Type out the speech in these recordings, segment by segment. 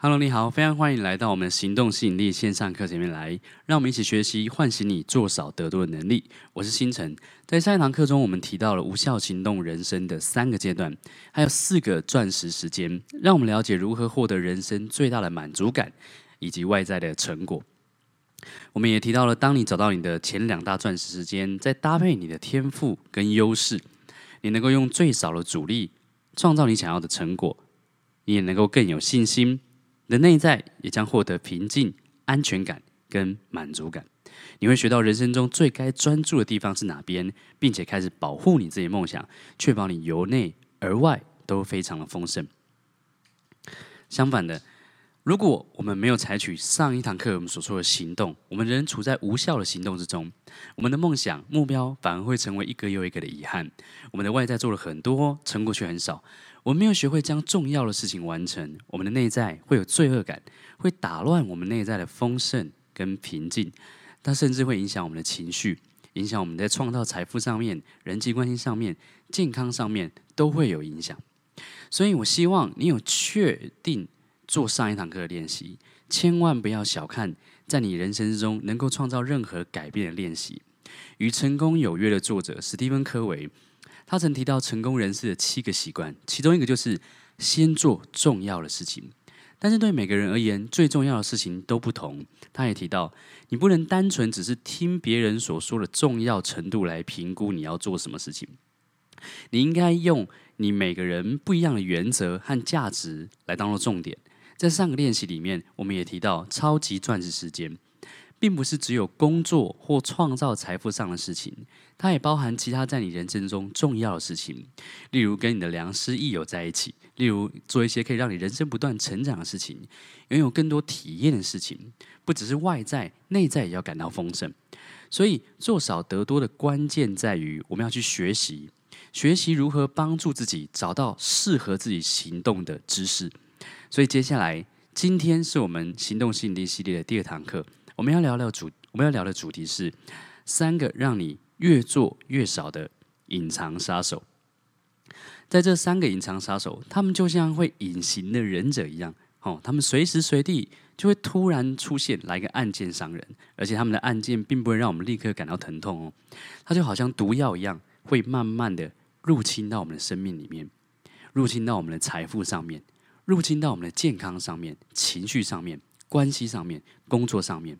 Hello，你好，非常欢迎来到我们行动吸引力线上课前面来，让我们一起学习唤醒你做少得多的能力。我是星辰，在上一堂课中，我们提到了无效行动人生的三个阶段，还有四个钻石时间，让我们了解如何获得人生最大的满足感以及外在的成果。我们也提到了，当你找到你的前两大钻石时间，再搭配你的天赋跟优势，你能够用最少的阻力创造你想要的成果，你也能够更有信心。你的内在也将获得平静、安全感跟满足感。你会学到人生中最该专注的地方是哪边，并且开始保护你自己梦想，确保你由内而外都非常的丰盛。相反的，如果我们没有采取上一堂课我们所说的行动，我们仍处在无效的行动之中，我们的梦想目标反而会成为一个又一个的遗憾。我们的外在做了很多，成果却很少。我们没有学会将重要的事情完成，我们的内在会有罪恶感，会打乱我们内在的丰盛跟平静，它甚至会影响我们的情绪，影响我们在创造财富上面、人际关系上面、健康上面都会有影响。所以我希望你有确定做上一堂课的练习，千万不要小看在你人生之中能够创造任何改变的练习。与成功有约的作者史蒂芬·科维。他曾提到成功人士的七个习惯，其中一个就是先做重要的事情。但是对每个人而言，最重要的事情都不同。他也提到，你不能单纯只是听别人所说的重要程度来评估你要做什么事情。你应该用你每个人不一样的原则和价值来当做重点。在上个练习里面，我们也提到超级钻石时间。并不是只有工作或创造财富上的事情，它也包含其他在你人生中重要的事情，例如跟你的良师益友在一起，例如做一些可以让你人生不断成长的事情，拥有更多体验的事情，不只是外在，内在也要感到丰盛。所以做少得多的关键在于，我们要去学习，学习如何帮助自己找到适合自己行动的知识。所以接下来，今天是我们行动吸引力系列的第二堂课。我们要聊聊主，我们要聊的主题是三个让你越做越少的隐藏杀手。在这三个隐藏杀手，他们就像会隐形的忍者一样，哦，他们随时随地就会突然出现，来个案件伤人，而且他们的案件并不会让我们立刻感到疼痛哦，它就好像毒药一样，会慢慢的入侵到我们的生命里面，入侵到我们的财富上面，入侵到我们的健康上面、情绪上面、关系上面、工作上面。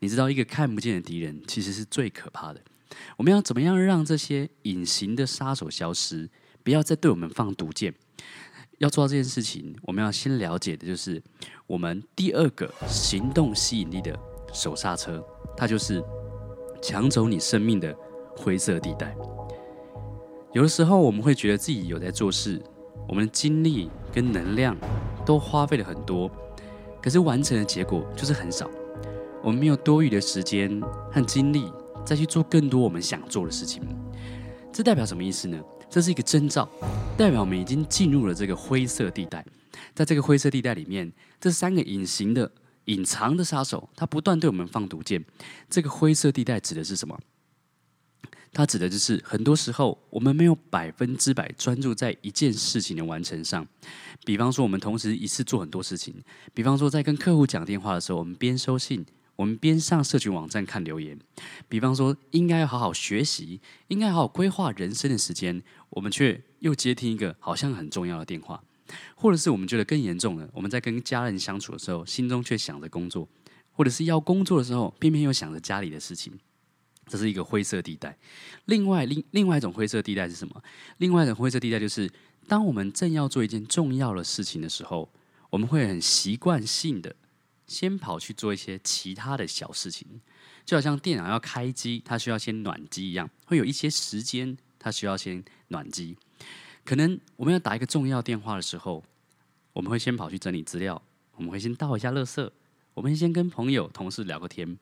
你知道，一个看不见的敌人其实是最可怕的。我们要怎么样让这些隐形的杀手消失，不要再对我们放毒箭？要做到这件事情，我们要先了解的就是我们第二个行动吸引力的手刹车，它就是抢走你生命的灰色地带。有的时候，我们会觉得自己有在做事，我们的精力跟能量都花费了很多，可是完成的结果就是很少。我们没有多余的时间和精力再去做更多我们想做的事情，这代表什么意思呢？这是一个征兆，代表我们已经进入了这个灰色地带。在这个灰色地带里面，这三个隐形的、隐藏的杀手，它不断对我们放毒箭。这个灰色地带指的是什么？它指的就是很多时候我们没有百分之百专注在一件事情的完成上。比方说，我们同时一次做很多事情；比方说，在跟客户讲电话的时候，我们边收信。我们边上社群网站看留言，比方说应该要好好学习，应该好好规划人生的时间，我们却又接听一个好像很重要的电话，或者是我们觉得更严重了，我们在跟家人相处的时候，心中却想着工作，或者是要工作的时候，偏偏又想着家里的事情，这是一个灰色地带。另外，另另外一种灰色地带是什么？另外一种灰色地带就是，当我们正要做一件重要的事情的时候，我们会很习惯性的。先跑去做一些其他的小事情，就好像电脑要开机，它需要先暖机一样，会有一些时间，它需要先暖机。可能我们要打一个重要电话的时候，我们会先跑去整理资料，我们会先倒一下垃圾，我们先跟朋友、同事聊个天。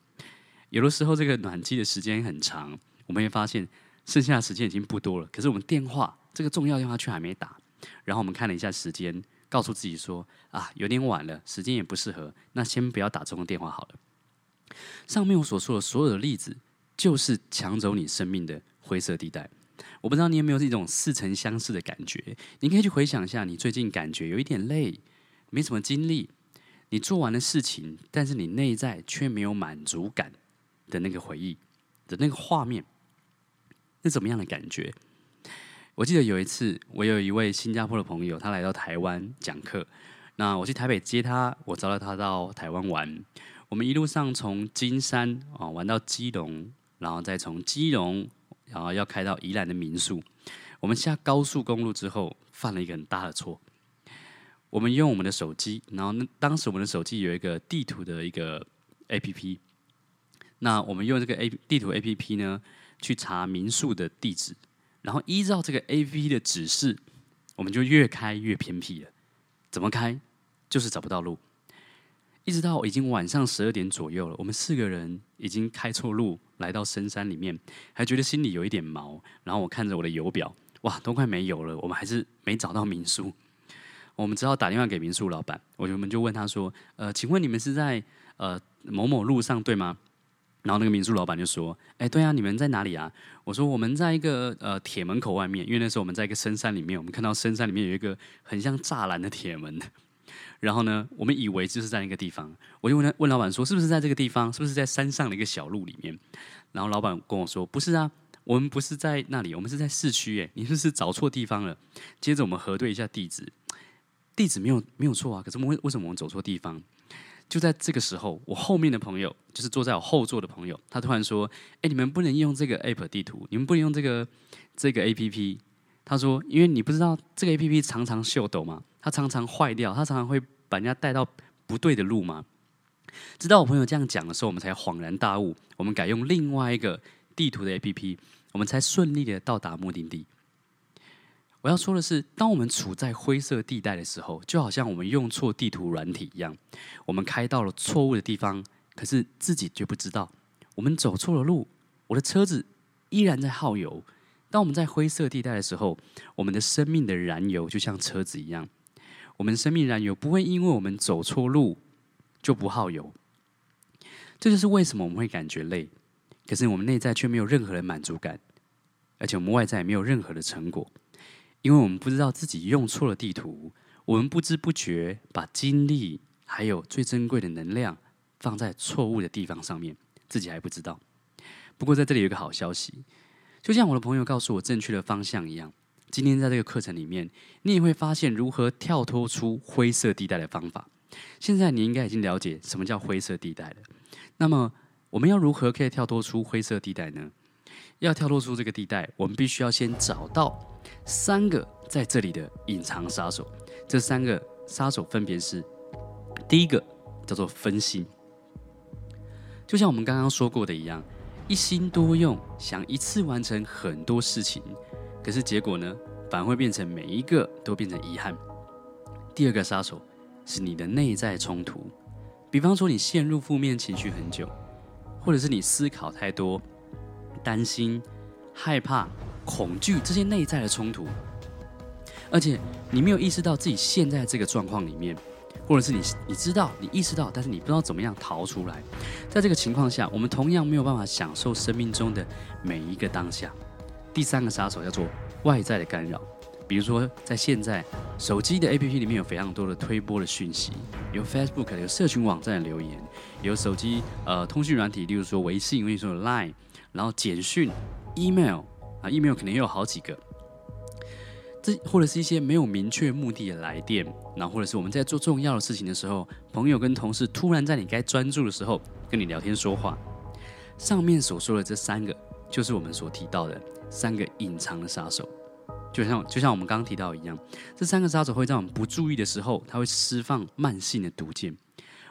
有的时候，这个暖机的时间很长，我们会发现剩下的时间已经不多了。可是我们电话这个重要电话却还没打，然后我们看了一下时间。告诉自己说啊，有点晚了，时间也不适合，那先不要打这通电话好了。上面我所说的所有的例子，就是抢走你生命的灰色地带。我不知道你有没有这种似曾相识的感觉？你可以去回想一下，你最近感觉有一点累，没什么精力，你做完了事情，但是你内在却没有满足感的那个回忆的那个画面，是怎么样的感觉？我记得有一次，我有一位新加坡的朋友，他来到台湾讲课。那我去台北接他，我招待他到台湾玩。我们一路上从金山啊玩到基隆，然后再从基隆，然后要开到宜兰的民宿。我们下高速公路之后，犯了一个很大的错。我们用我们的手机，然后那当时我们的手机有一个地图的一个 A P P。那我们用这个 A 地图 A P P 呢，去查民宿的地址。然后依照这个 A P P 的指示，我们就越开越偏僻了。怎么开？就是找不到路。一直到已经晚上十二点左右了，我们四个人已经开错路，来到深山里面，还觉得心里有一点毛。然后我看着我的油表，哇，都快没油了。我们还是没找到民宿。我们只好打电话给民宿老板，我们就问他说：“呃，请问你们是在呃某某路上对吗？”然后那个民宿老板就说：“哎，对啊，你们在哪里啊？”我说：“我们在一个呃铁门口外面，因为那时候我们在一个深山里面，我们看到深山里面有一个很像栅栏的铁门。然后呢，我们以为就是在那个地方，我就问他问老板说：是不是在这个地方？是不是在山上的一个小路里面？然后老板跟我说：不是啊，我们不是在那里，我们是在市区。哎，你是不是找错地方了？接着我们核对一下地址，地址没有没有错啊，可是我们为什么我们走错地方？”就在这个时候，我后面的朋友，就是坐在我后座的朋友，他突然说：“哎，你们不能用这个 App 地图，你们不能用这个这个 APP。”他说：“因为你不知道这个 APP 常常秀抖嘛，它常常坏掉，它常常会把人家带到不对的路嘛。”直到我朋友这样讲的时候，我们才恍然大悟，我们改用另外一个地图的 APP，我们才顺利的到达目的地。我要说的是，当我们处在灰色地带的时候，就好像我们用错地图软体一样，我们开到了错误的地方，可是自己却不知道，我们走错了路，我的车子依然在耗油。当我们在灰色地带的时候，我们的生命的燃油就像车子一样，我们生命燃油不会因为我们走错路就不耗油。这就是为什么我们会感觉累，可是我们内在却没有任何的满足感，而且我们外在也没有任何的成果。因为我们不知道自己用错了地图，我们不知不觉把精力还有最珍贵的能量放在错误的地方上面，自己还不知道。不过在这里有个好消息，就像我的朋友告诉我正确的方向一样，今天在这个课程里面，你也会发现如何跳脱出灰色地带的方法。现在你应该已经了解什么叫灰色地带了。那么我们要如何可以跳脱出灰色地带呢？要跳脱出这个地带，我们必须要先找到。三个在这里的隐藏杀手，这三个杀手分别是：第一个叫做分心，就像我们刚刚说过的一样，一心多用，想一次完成很多事情，可是结果呢，反而会变成每一个都变成遗憾。第二个杀手是你的内在冲突，比方说你陷入负面情绪很久，或者是你思考太多，担心、害怕。恐惧这些内在的冲突，而且你没有意识到自己现在这个状况里面，或者是你你知道你意识到，但是你不知道怎么样逃出来。在这个情况下，我们同样没有办法享受生命中的每一个当下。第三个杀手叫做外在的干扰，比如说在现在手机的 APP 里面有非常多的推播的讯息，有 Facebook 有社群网站的留言，有手机呃通讯软体，例如说微信，如说 Line，然后简讯、Email。啊，email 可能也有好几个，这或者是一些没有明确目的的来电，然后或者是我们在做重要的事情的时候，朋友跟同事突然在你该专注的时候跟你聊天说话。上面所说的这三个，就是我们所提到的三个隐藏的杀手，就像就像我们刚刚提到一样，这三个杀手会在我们不注意的时候，它会释放慢性的毒箭，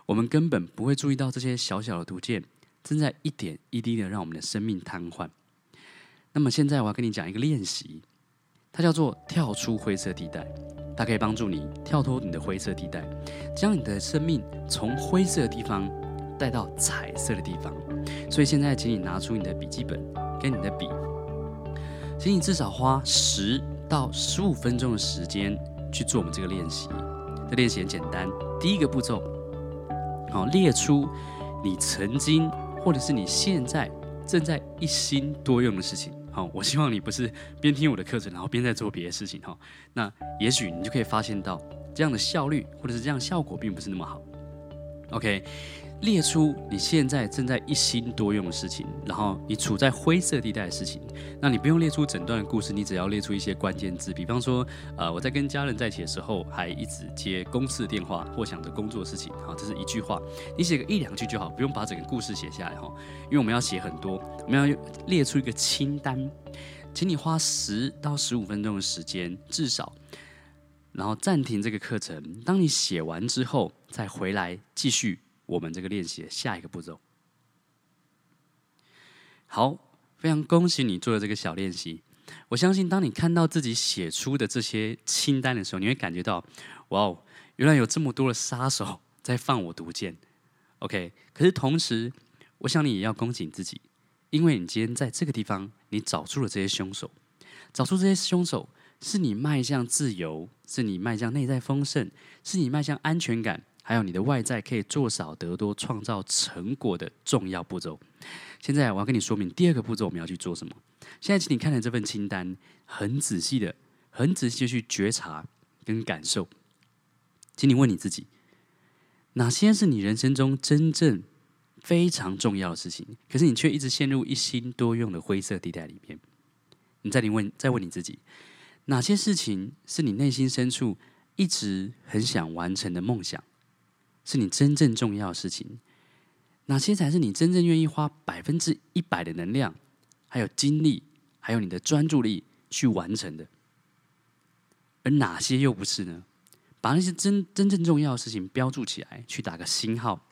我们根本不会注意到这些小小的毒箭正在一点一滴的让我们的生命瘫痪。那么现在我要跟你讲一个练习，它叫做跳出灰色地带，它可以帮助你跳脱你的灰色地带，将你的生命从灰色的地方带到彩色的地方。所以现在，请你拿出你的笔记本跟你的笔，请你至少花十到十五分钟的时间去做我们这个练习。这练习很简单，第一个步骤，好，列出你曾经或者是你现在正在一心多用的事情。好，我希望你不是边听我的课程，然后边在做别的事情哈。那也许你就可以发现到这样的效率或者是这样效果并不是那么好。OK，列出你现在正在一心多用的事情，然后你处在灰色地带的事情。那你不用列出整段的故事，你只要列出一些关键字，比方说，呃，我在跟家人在一起的时候，还一直接公司的电话或想着工作的事情。好，这是一句话，你写个一两句就好，不用把整个故事写下来哈。因为我们要写很多，我们要列出一个清单，请你花十到十五分钟的时间，至少。然后暂停这个课程。当你写完之后，再回来继续我们这个练习的下一个步骤。好，非常恭喜你做了这个小练习。我相信，当你看到自己写出的这些清单的时候，你会感觉到，哇哦，原来有这么多的杀手 在放我毒箭。OK，可是同时，我想你也要恭喜自己，因为你今天在这个地方，你找出了这些凶手，找出这些凶手。是你迈向自由，是你迈向内在丰盛，是你迈向安全感，还有你的外在可以做少得多，创造成果的重要步骤。现在我要跟你说明第二个步骤，我们要去做什么。现在，请你看着这份清单，很仔细的、很仔细的去觉察跟感受。请你问你自己，哪些是你人生中真正非常重要的事情？可是你却一直陷入一心多用的灰色地带里面。你再你问，再问你自己。哪些事情是你内心深处一直很想完成的梦想？是你真正重要的事情？哪些才是你真正愿意花百分之一百的能量、还有精力、还有你的专注力去完成的？而哪些又不是呢？把那些真真正重要的事情标注起来，去打个星号，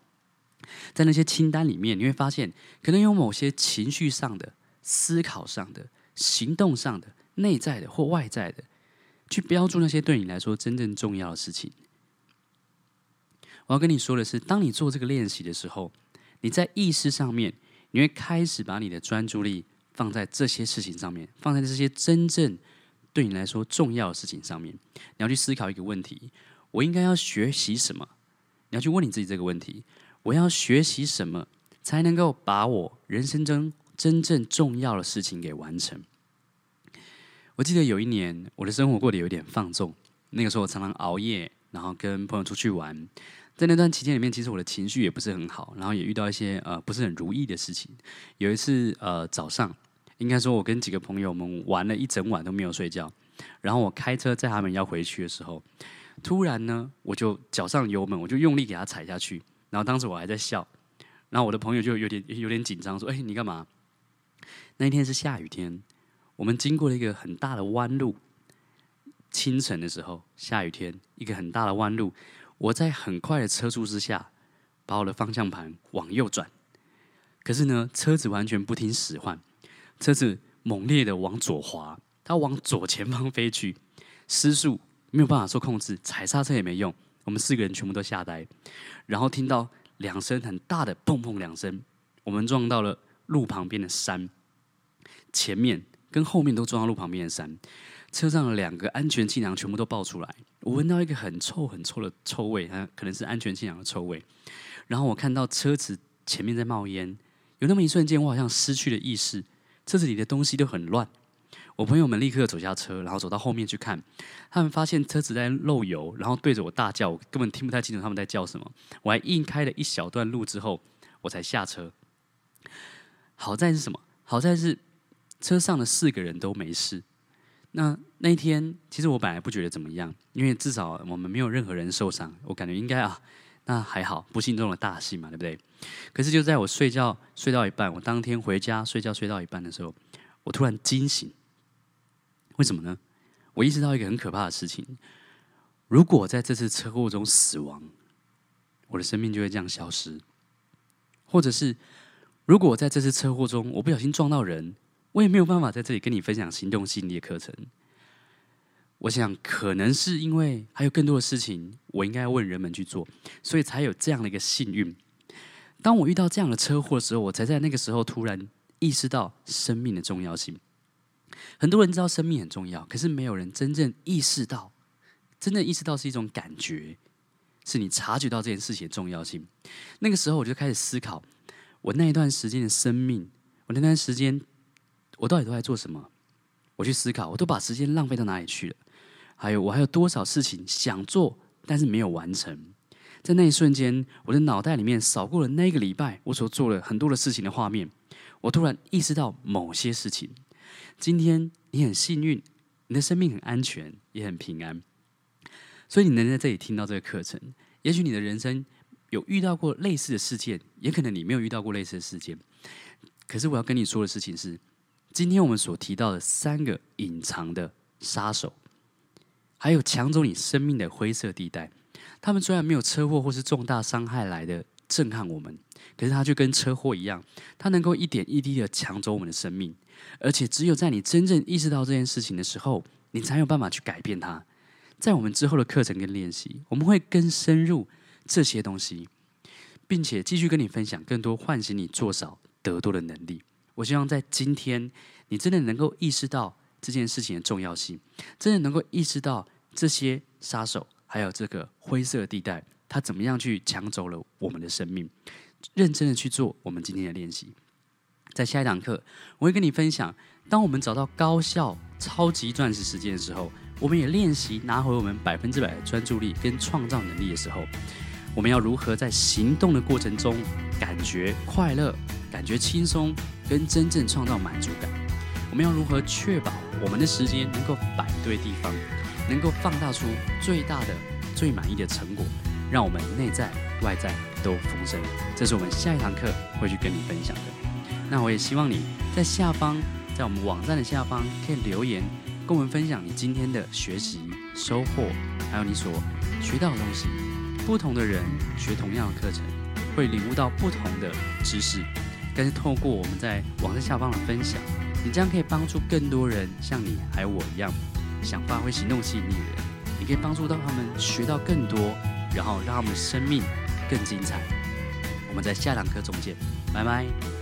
在那些清单里面，你会发现，可能有某些情绪上的、思考上的、行动上的。内在的或外在的，去标注那些对你来说真正重要的事情。我要跟你说的是，当你做这个练习的时候，你在意识上面，你会开始把你的专注力放在这些事情上面，放在这些真正对你来说重要的事情上面。你要去思考一个问题：我应该要学习什么？你要去问你自己这个问题：我要学习什么才能够把我人生中真正重要的事情给完成？我记得有一年，我的生活过得有点放纵。那个时候，我常常熬夜，然后跟朋友出去玩。在那段期间里面，其实我的情绪也不是很好，然后也遇到一些呃不是很如意的事情。有一次，呃早上，应该说我跟几个朋友们玩了一整晚都没有睡觉。然后我开车载他们要回去的时候，突然呢，我就脚上油门，我就用力给他踩下去。然后当时我还在笑，然后我的朋友就有点有点紧张，说：“哎，你干嘛？”那一天是下雨天。我们经过了一个很大的弯路，清晨的时候，下雨天，一个很大的弯路，我在很快的车速之下，把我的方向盘往右转，可是呢，车子完全不听使唤，车子猛烈的往左滑，它往左前方飞去，失速没有办法受控制，踩刹车也没用，我们四个人全部都吓呆，然后听到两声很大的砰砰两声，我们撞到了路旁边的山，前面。跟后面都撞到路旁边的山，车上的两个安全气囊全部都爆出来，我闻到一个很臭很臭的臭味，它可能是安全气囊的臭味。然后我看到车子前面在冒烟，有那么一瞬间，我好像失去了意识，车子里的东西都很乱。我朋友们立刻走下车，然后走到后面去看，他们发现车子在漏油，然后对着我大叫，我根本听不太清楚他们在叫什么。我还硬开了一小段路之后，我才下车。好在是什么？好在是。车上的四个人都没事。那那一天，其实我本来不觉得怎么样，因为至少我们没有任何人受伤。我感觉应该啊，那还好，不幸中的大幸嘛，对不对？可是就在我睡觉睡到一半，我当天回家睡觉睡到一半的时候，我突然惊醒。为什么呢？我意识到一个很可怕的事情：如果在这次车祸中死亡，我的生命就会这样消失；或者是如果在这次车祸中我不小心撞到人。我也没有办法在这里跟你分享行动心理课程。我想，可能是因为还有更多的事情，我应该要问人们去做，所以才有这样的一个幸运。当我遇到这样的车祸的时候，我才在那个时候突然意识到生命的重要性。很多人知道生命很重要，可是没有人真正意识到，真正意识到是一种感觉，是你察觉到这件事情的重要性。那个时候，我就开始思考，我那一段时间的生命，我那段时间。我到底都在做什么？我去思考，我都把时间浪费到哪里去了？还有，我还有多少事情想做，但是没有完成？在那一瞬间，我的脑袋里面扫过了那个礼拜我所做了很多的事情的画面，我突然意识到某些事情。今天你很幸运，你的生命很安全，也很平安，所以你能在这里听到这个课程。也许你的人生有遇到过类似的事件，也可能你没有遇到过类似的事件。可是我要跟你说的事情是，今天我们所提到的三个隐藏的杀手，还有抢走你生命的灰色地带，他们虽然没有车祸或是重大伤害来的震撼我们，可是它就跟车祸一样，它能够一点一滴的抢走我们的生命，而且只有在你真正意识到这件事情的时候，你才有办法去改变它。在我们之后的课程跟练习，我们会更深入这些东西，并且继续跟你分享更多唤醒你做少得多的能力。我希望在今天，你真的能够意识到这件事情的重要性，真的能够意识到这些杀手还有这个灰色地带，它怎么样去抢走了我们的生命。认真的去做我们今天的练习。在下一堂课，我会跟你分享，当我们找到高效超级钻石时间的时候。我们也练习拿回我们百分之百的专注力跟创造能力的时候，我们要如何在行动的过程中感觉快乐、感觉轻松，跟真正创造满足感？我们要如何确保我们的时间能够摆对地方，能够放大出最大的、最满意的成果，让我们内在外在都丰盛？这是我们下一堂课会去跟你分享的。那我也希望你在下方，在我们网站的下方可以留言。跟我们分享你今天的学习收获，还有你所学到的东西。不同的人学同样的课程，会领悟到不同的知识。但是透过我们在网站下方的分享，你这样可以帮助更多人像你还有我一样，想发挥行动吸引力的人。你可以帮助到他们学到更多，然后让他们的生命更精彩。我们在下堂课中见，拜拜。